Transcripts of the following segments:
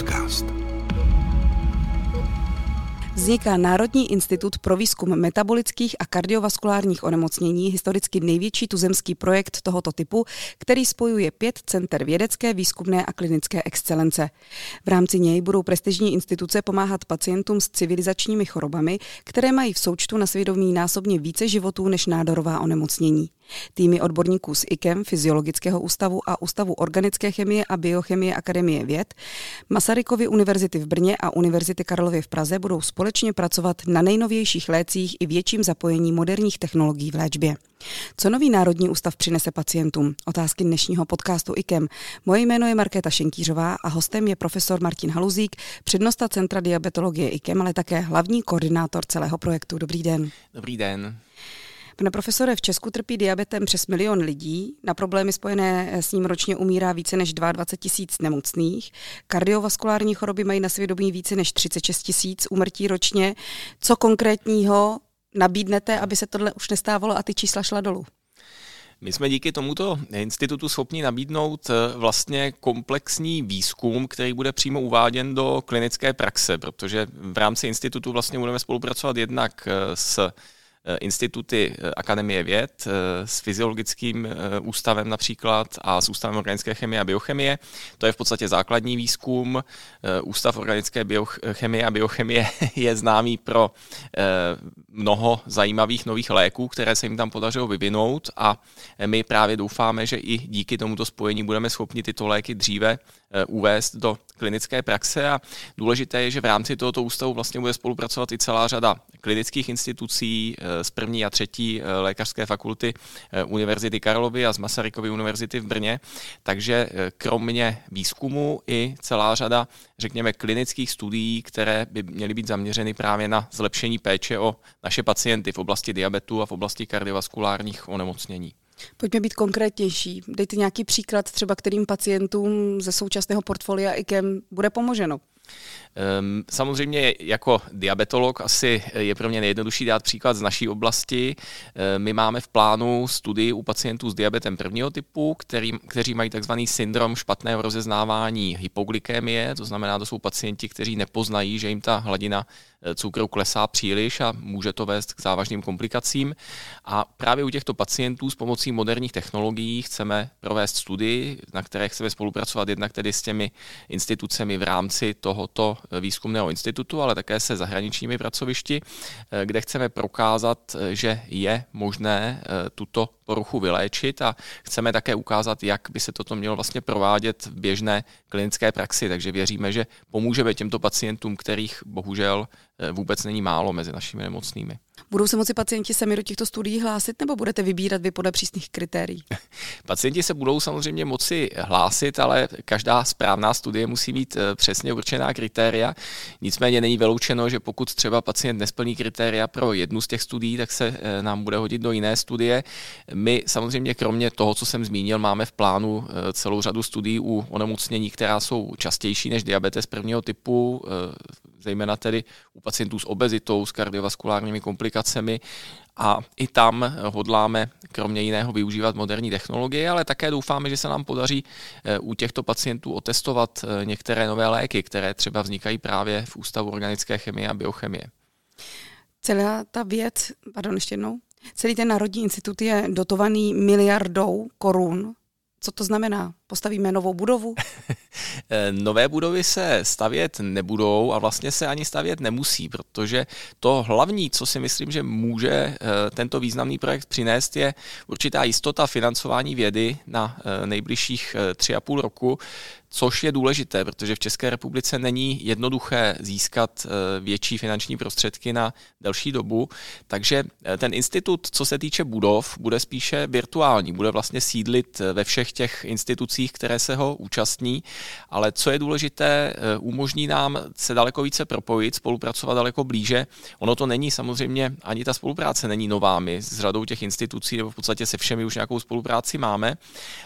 podcast. Vzniká Národní institut pro výzkum metabolických a kardiovaskulárních onemocnění, historicky největší tuzemský projekt tohoto typu, který spojuje pět center vědecké, výzkumné a klinické excelence. V rámci něj budou prestižní instituce pomáhat pacientům s civilizačními chorobami, které mají v součtu na svědomí násobně více životů než nádorová onemocnění. Týmy odborníků z IKEM, Fyziologického ústavu a Ústavu organické chemie a biochemie Akademie věd, Masarykovy univerzity v Brně a Univerzity Karlovy v Praze budou společně pracovat na nejnovějších lécích i větším zapojení moderních technologií v léčbě. Co nový Národní ústav přinese pacientům? Otázky dnešního podcastu IKEM. Moje jméno je Markéta Šenkýřová a hostem je profesor Martin Haluzík, přednosta Centra diabetologie IKEM, ale také hlavní koordinátor celého projektu. Dobrý den. Dobrý den. Pane profesore, v Česku trpí diabetem přes milion lidí. Na problémy spojené s ním ročně umírá více než 22 tisíc nemocných. Kardiovaskulární choroby mají na svědomí více než 36 tisíc úmrtí ročně. Co konkrétního nabídnete, aby se tohle už nestávalo a ty čísla šla dolů? My jsme díky tomuto institutu schopni nabídnout eh, vlastně komplexní výzkum, který bude přímo uváděn do klinické praxe, protože v rámci institutu vlastně budeme spolupracovat jednak eh, s instituty eh, Akademie věd eh, s fyziologickým ústavem například a s ústavem organické chemie a biochemie. To je v podstatě základní výzkum. Ústav organické biochemie a biochemie je známý pro mnoho zajímavých nových léků, které se jim tam podařilo vyvinout a my právě doufáme, že i díky tomuto spojení budeme schopni tyto léky dříve uvést do klinické praxe a důležité je, že v rámci tohoto ústavu vlastně bude spolupracovat i celá řada klinických institucí eh, z první a třetí eh, lékařské fakulty eh, Univerzity Karlovy a z Masarykovy univerzity v Brně. Takže kromě výzkumu i celá řada, řekněme, klinických studií, které by měly být zaměřeny právě na zlepšení péče o naše pacienty v oblasti diabetu a v oblasti kardiovaskulárních onemocnění. Pojďme být konkrétnější. Dejte nějaký příklad třeba, kterým pacientům ze současného portfolia IKEM bude pomoženo. Ehm, samozřejmě jako diabetolog asi je pro mě nejjednodušší dát příklad z naší oblasti. Ehm, my máme v plánu studii u pacientů s diabetem prvního typu, který, kteří mají takzvaný syndrom špatného rozeznávání hypoglykémie, to znamená, to jsou pacienti, kteří nepoznají, že jim ta hladina eh, cukru klesá příliš a může to vést k závažným komplikacím. A právě u těchto pacientů s pomocí moderních technologií chceme provést studii, na které chceme spolupracovat jednak tedy s těmi institucemi v rámci tohoto výzkumného institutu, ale také se zahraničními pracovišti, eh, kde chceme prokázat, eh, že je možné eh, tuto poruchu vyléčit a chceme také ukázat, jak by se toto mělo vlastně provádět v běžné klinické praxi. Takže věříme, že pomůžeme těmto pacientům, kterých bohužel vůbec není málo mezi našimi nemocnými. Budou se moci pacienti sami do těchto studií hlásit nebo budete vybírat vy podle přísných kritérií? pacienti se budou samozřejmě moci hlásit, ale každá správná studie musí mít eh, přesně určená kritéria. Nicméně není vyloučeno, že pokud třeba pacient nesplní kritéria pro jednu z těch studií, tak se eh, nám bude hodit do jiné studie. My samozřejmě kromě toho, co jsem zmínil, máme v plánu eh, celou řadu studií u onemocnění, která jsou častější než diabetes prvního typu, zejména tedy u pacientů s obezitou, s kardiovaskulárními komplikacemi a i tam hodláme kromě jiného využívat moderní technologie, ale také doufáme, že se nám podaří eh, u těchto pacientů otestovat eh, některé nové léky, které třeba vznikají právě v Ústavu organické chemie a biochemie. Celá ta věc, pardon, ještě jednou, celý ten Národní institut je dotovaný miliardou korun. Co to znamená? Postavíme novou budovu? Eh, nové budovy se stavět nebudou a vlastně se ani stavět nemusí, protože to hlavní, co si myslím, že může eh, tento významný projekt přinést, je určitá jistota financování vědy na eh, nejbližších tři a půl roku, což je důležité, protože v České republice není jednoduché získat větší finanční prostředky na delší dobu, takže ten institut, co se týče budov, bude spíše virtuální, bude vlastně sídlit ve všech těch institucích, které se ho účastní, ale co je důležité, eh, umožní nám se daleko více propojit, spolupracovat daleko blíže. Ono to není samozřejmě, ani ta spolupráce není nová. My s řadou těch institucí nebo v podstatě se všemi už nějakou spolupráci máme,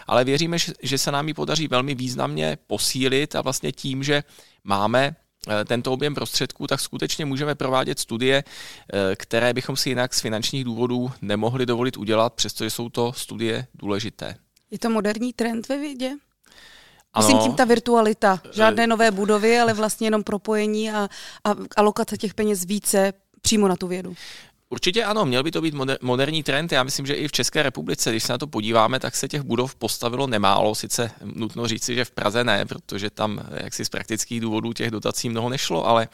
ale věříme, že se nám ji podaří velmi významně posílit a vlastně tím, že máme eh, tento objem prostředků, tak skutečně můžeme provádět studie, eh, které bychom si jinak z finančních důvodů nemohli dovolit udělat, přestože jsou to studie důležité. Je to moderní trend ve vědě? Myslím tím ta virtualita. Žádné nové budovy, ale vlastně jenom propojení a, a alokace těch peněz více přímo na tu vědu. Určitě ano, měl by to být moder- moderní trend. Já myslím, že i v České republice, když se na to podíváme, tak se těch budov postavilo nemálo. Sice nutno říci, že v Praze ne, protože tam jaksi z praktických důvodů těch dotací mnoho nešlo, ale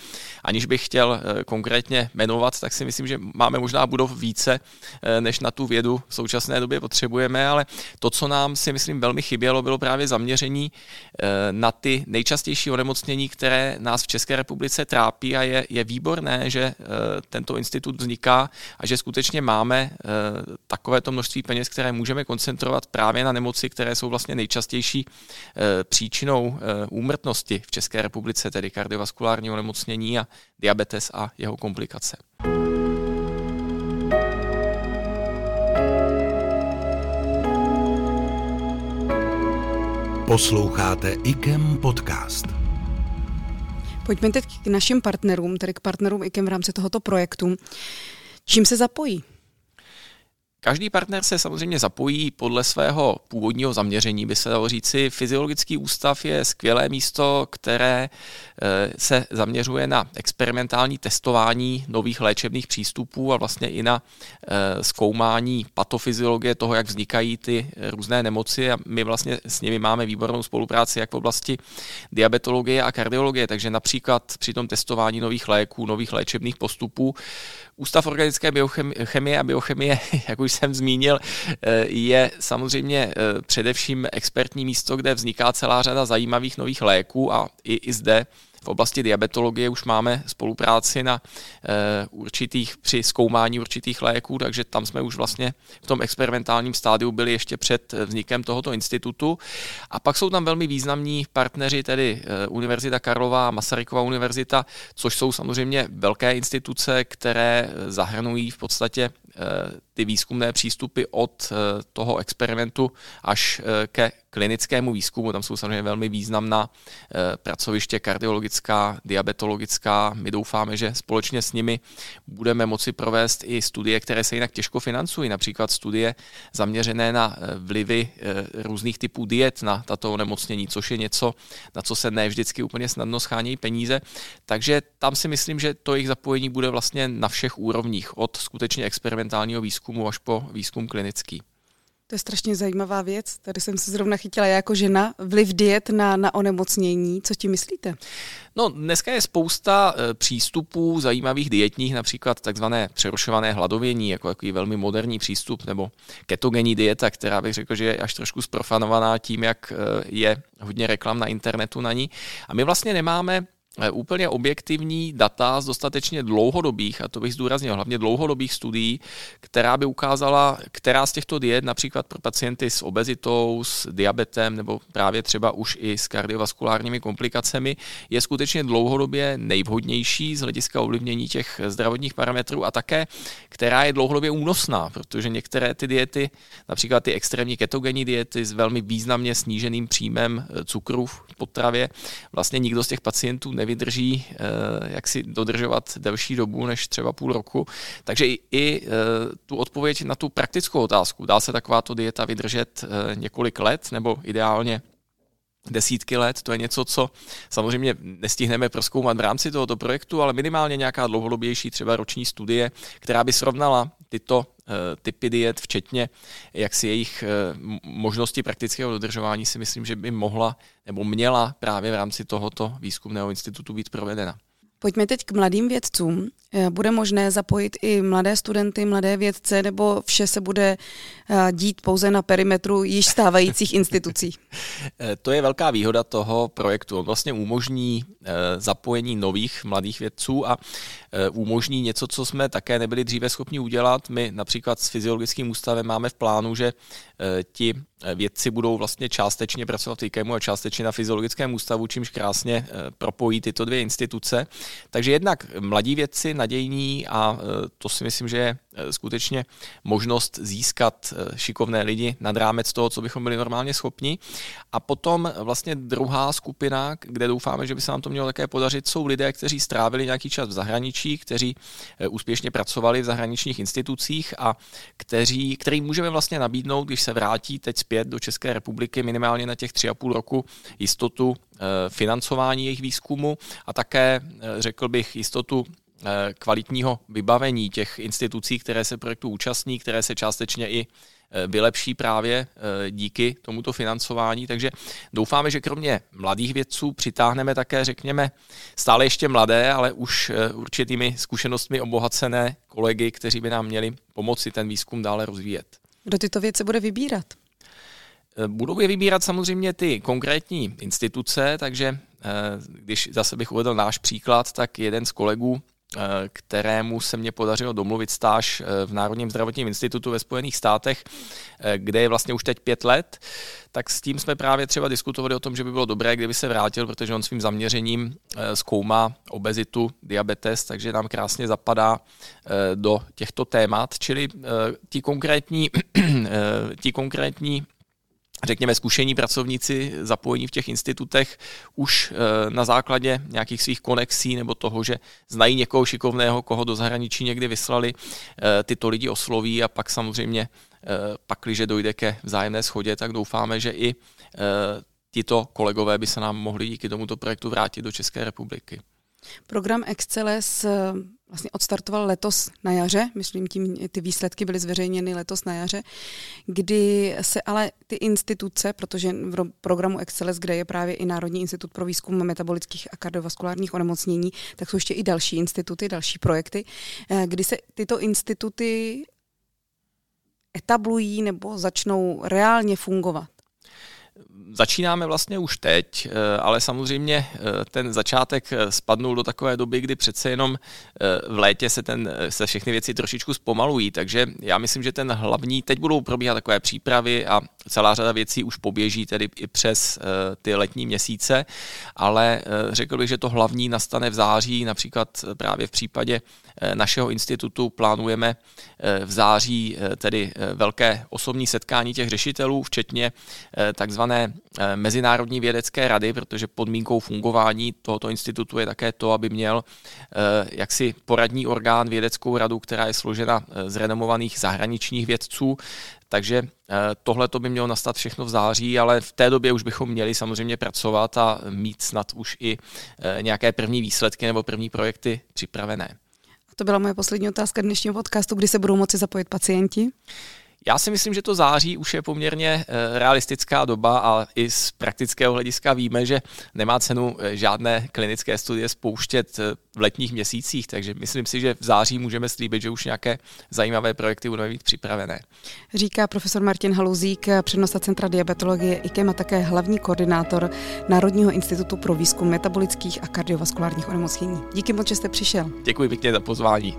aniž bych chtěl eh, konkrétně jmenovat, tak si myslím, že máme možná budov více, eh, než na tu vědu v současné době potřebujeme, ale to, co nám si myslím velmi chybělo, bylo právě zaměření eh, na ty nejčastější onemocnění, které nás v České republice trápí a je, je výborné, že tento institut vzniká a že skutečně máme eh, takovéto množství peněz, které můžeme koncentrovat právě na nemoci, které jsou vlastně nejčastější eh, příčinou eh, úmrtnosti v České republice, tedy kardiovaskulární onemocnění a diabetes a jeho komplikace. Posloucháte IKEM podcast. Pojďme teď k našim partnerům, tedy k partnerům IKEM v rámci tohoto projektu. Čím se zapojí? Každý partner se samozřejmě zapojí podle svého původního zaměření, by se dalo říci. Fyziologický ústav je skvělé místo, které eh, se zaměřuje na experimentální testování nových léčebných přístupů a vlastně i na eh, zkoumání patofyziologie toho, jak vznikají ty různé nemoci a my vlastně s nimi máme výbornou spolupráci jak v oblasti diabetologie a kardiologie, takže například při tom testování nových léků, nových léčebných postupů Ústav organické biochemie a biochemie, jak už jsem zmínil, eh, je samozřejmě eh, především expertní místo, kde vzniká celá řada zajímavých nových léků a i, i zde v oblasti diabetologie už máme spolupráci na uh, určitých, při zkoumání určitých léků, takže tam jsme už vlastně v tom experimentálním stádiu byli ještě před vznikem tohoto institutu. A pak jsou tam velmi významní partneři, tedy uh, Univerzita Karlova a Masarykova univerzita, což jsou samozřejmě velké instituce, které zahrnují v podstatě Eh, ty výzkumné přístupy od eh, toho experimentu až eh, ke klinickému výzkumu. Tam jsou samozřejmě velmi významná pracoviště kardiologická, diabetologická. My doufáme, že společně s nimi budeme moci provést i studie, které se jinak těžko financují, například studie zaměřené na vlivy různých typů diet na tato onemocnění, což je něco, na co se ne vždycky úplně snadno schánějí peníze. Takže tam si myslím, že to jejich zapojení bude vlastně na všech úrovních, od skutečně experimentálního výzkumu až po výzkum klinický. To je strašně zajímavá věc. Tady jsem se zrovna chytila jako žena. Vliv diet na, na onemocnění. Co ti myslíte? No, dneska je spousta e, přístupů zajímavých dietních, například takzvané přerušované hladovění, jako takový velmi moderní přístup, nebo ketogenní dieta, která bych řekl, že je až trošku sprofanovaná tím, jak e, je hodně reklam na internetu na ní. A my vlastně nemáme úplně objektivní data z dostatečně dlouhodobých, a to bych zdůraznil, hlavně dlouhodobých studií, která by ukázala, která z těchto diet, například pro pacienty s obezitou, s diabetem nebo právě třeba už i s kardiovaskulárními komplikacemi, je skutečně dlouhodobě nejvhodnější z hlediska ovlivnění těch zdravotních parametrů a také, která je dlouhodobě únosná, protože některé ty diety, například ty extrémní ketogenní diety s velmi významně sníženým příjmem eh, cukru v potravě, vlastně nikdo z těch pacientů nevydrží eh, jak si dodržovat delší dobu než třeba půl roku. Takže i, i eh, tu odpověď na tu praktickou otázku, dá se takováto dieta vydržet eh, několik let nebo ideálně desítky let, to je něco, co samozřejmě nestihneme proskoumat v rámci tohoto projektu, ale minimálně nějaká dlouhodobější třeba roční studie, která by srovnala tyto typy diet, včetně jak si jejich možnosti praktického dodržování si myslím, že by mohla nebo měla právě v rámci tohoto výzkumného institutu být provedena. Pojďme teď k mladým vědcům. Eh, bude možné zapojit i mladé studenty, mladé vědce, nebo vše se bude eh, dít pouze na perimetru již stávajících institucí? Eh, to je velká výhoda toho projektu. On vlastně umožní zapojení nových mladých vědců a umožní něco, co jsme také nebyli dříve schopni udělat. My například s fyziologickým ústavem máme v plánu, že ti vědci budou vlastně částečně pracovat v IKEMu a částečně na fyziologickém ústavu, čímž krásně propojí tyto dvě instituce. Takže jednak mladí vědci, nadějní a to si myslím, že je skutečně možnost získat šikovné lidi nad rámec toho, co bychom byli normálně schopni. A potom vlastně druhá skupina, kde doufáme, že by se nám to mělo také podařit, jsou lidé, kteří strávili nějaký čas v zahraničí, kteří úspěšně pracovali v zahraničních institucích a kteří, který můžeme vlastně nabídnout, když se vrátí teď zpět do České republiky minimálně na těch tři a půl roku jistotu financování jejich výzkumu a také, eh, řekl bych, jistotu eh, kvalitního vybavení těch institucí, které se projektu účastní, které se částečně i vylepší právě díky tomuto financování. Takže doufáme, že kromě mladých vědců přitáhneme také, řekněme, stále ještě mladé, ale už určitými zkušenostmi obohacené kolegy, kteří by nám měli pomoci ten výzkum dále rozvíjet. Kdo tyto věci bude vybírat? Eh, budou je vybírat samozřejmě ty konkrétní instituce, takže eh, když zase bych uvedl náš příklad, tak jeden z kolegů, eh, kterému se mě podařilo domluvit stáž v Národním zdravotním institutu ve Spojených státech, kde je vlastně už teď pět let, tak s tím jsme právě třeba diskutovali o tom, že by bylo dobré, kdyby se vrátil, protože on svým zaměřením zkoumá obezitu, diabetes, takže nám krásně zapadá do těchto témat, čili ti konkrétní, ti konkrétní řekněme, zkušení pracovníci zapojení v těch institutech už eh, na základě nějakých svých konexí nebo toho, že znají někoho šikovného, koho do zahraničí někdy vyslali, eh, tyto lidi osloví a pak samozřejmě, eh, pak, když dojde ke vzájemné schodě, tak doufáme, že i tito kolegové by se nám mohli díky tomuto projektu vrátit do České republiky. Program Exceles vlastně odstartoval letos na jaře, myslím tím, ty výsledky byly zveřejněny letos na jaře, kdy se ale ty instituce, protože v programu Excellence, kde je právě i Národní institut pro výzkum metabolických a kardiovaskulárních onemocnění, tak jsou ještě i další instituty, další projekty, eh, kdy se tyto instituty etablují nebo začnou reálně fungovat. Začínáme vlastně už teď, eh, ale samozřejmě eh, ten začátek eh, spadnul do takové doby, kdy přece jenom v létě se, ten, se všechny věci trošičku zpomalují, takže já myslím, že ten hlavní, teď budou probíhat takové přípravy a celá řada věcí už poběží tedy i přes ty letní měsíce, ale řekl bych, že to hlavní nastane v září, například právě v případě našeho institutu plánujeme v září tedy velké osobní setkání těch řešitelů, včetně takzvané Eh, Mezinárodní vědecké rady, protože podmínkou fungování tohoto institutu je také to, aby měl eh, jaksi poradní orgán, vědeckou radu, která je složena eh, z renomovaných zahraničních vědců, takže tohle to by mělo nastat všechno v září, ale v té době už bychom měli samozřejmě pracovat a mít snad už i nějaké první výsledky nebo první projekty připravené. To byla moje poslední otázka dnešního podcastu, kdy se budou moci zapojit pacienti? Já si myslím, že to září už je poměrně eh, realistická doba a i z praktického hlediska víme, že nemá cenu eh, žádné klinické studie spouštět eh, v letních měsících, takže myslím si, že v září můžeme slíbit, že už nějaké zajímavé projekty budeme mít připravené. Říká profesor Martin Haluzík, přednosta Centra diabetologie IKEM a také hlavní koordinátor Národního institutu pro výzkum metabolických a kardiovaskulárních onemocnění. Díky moc, že jste přišel. Děkuji pěkně za pozvání.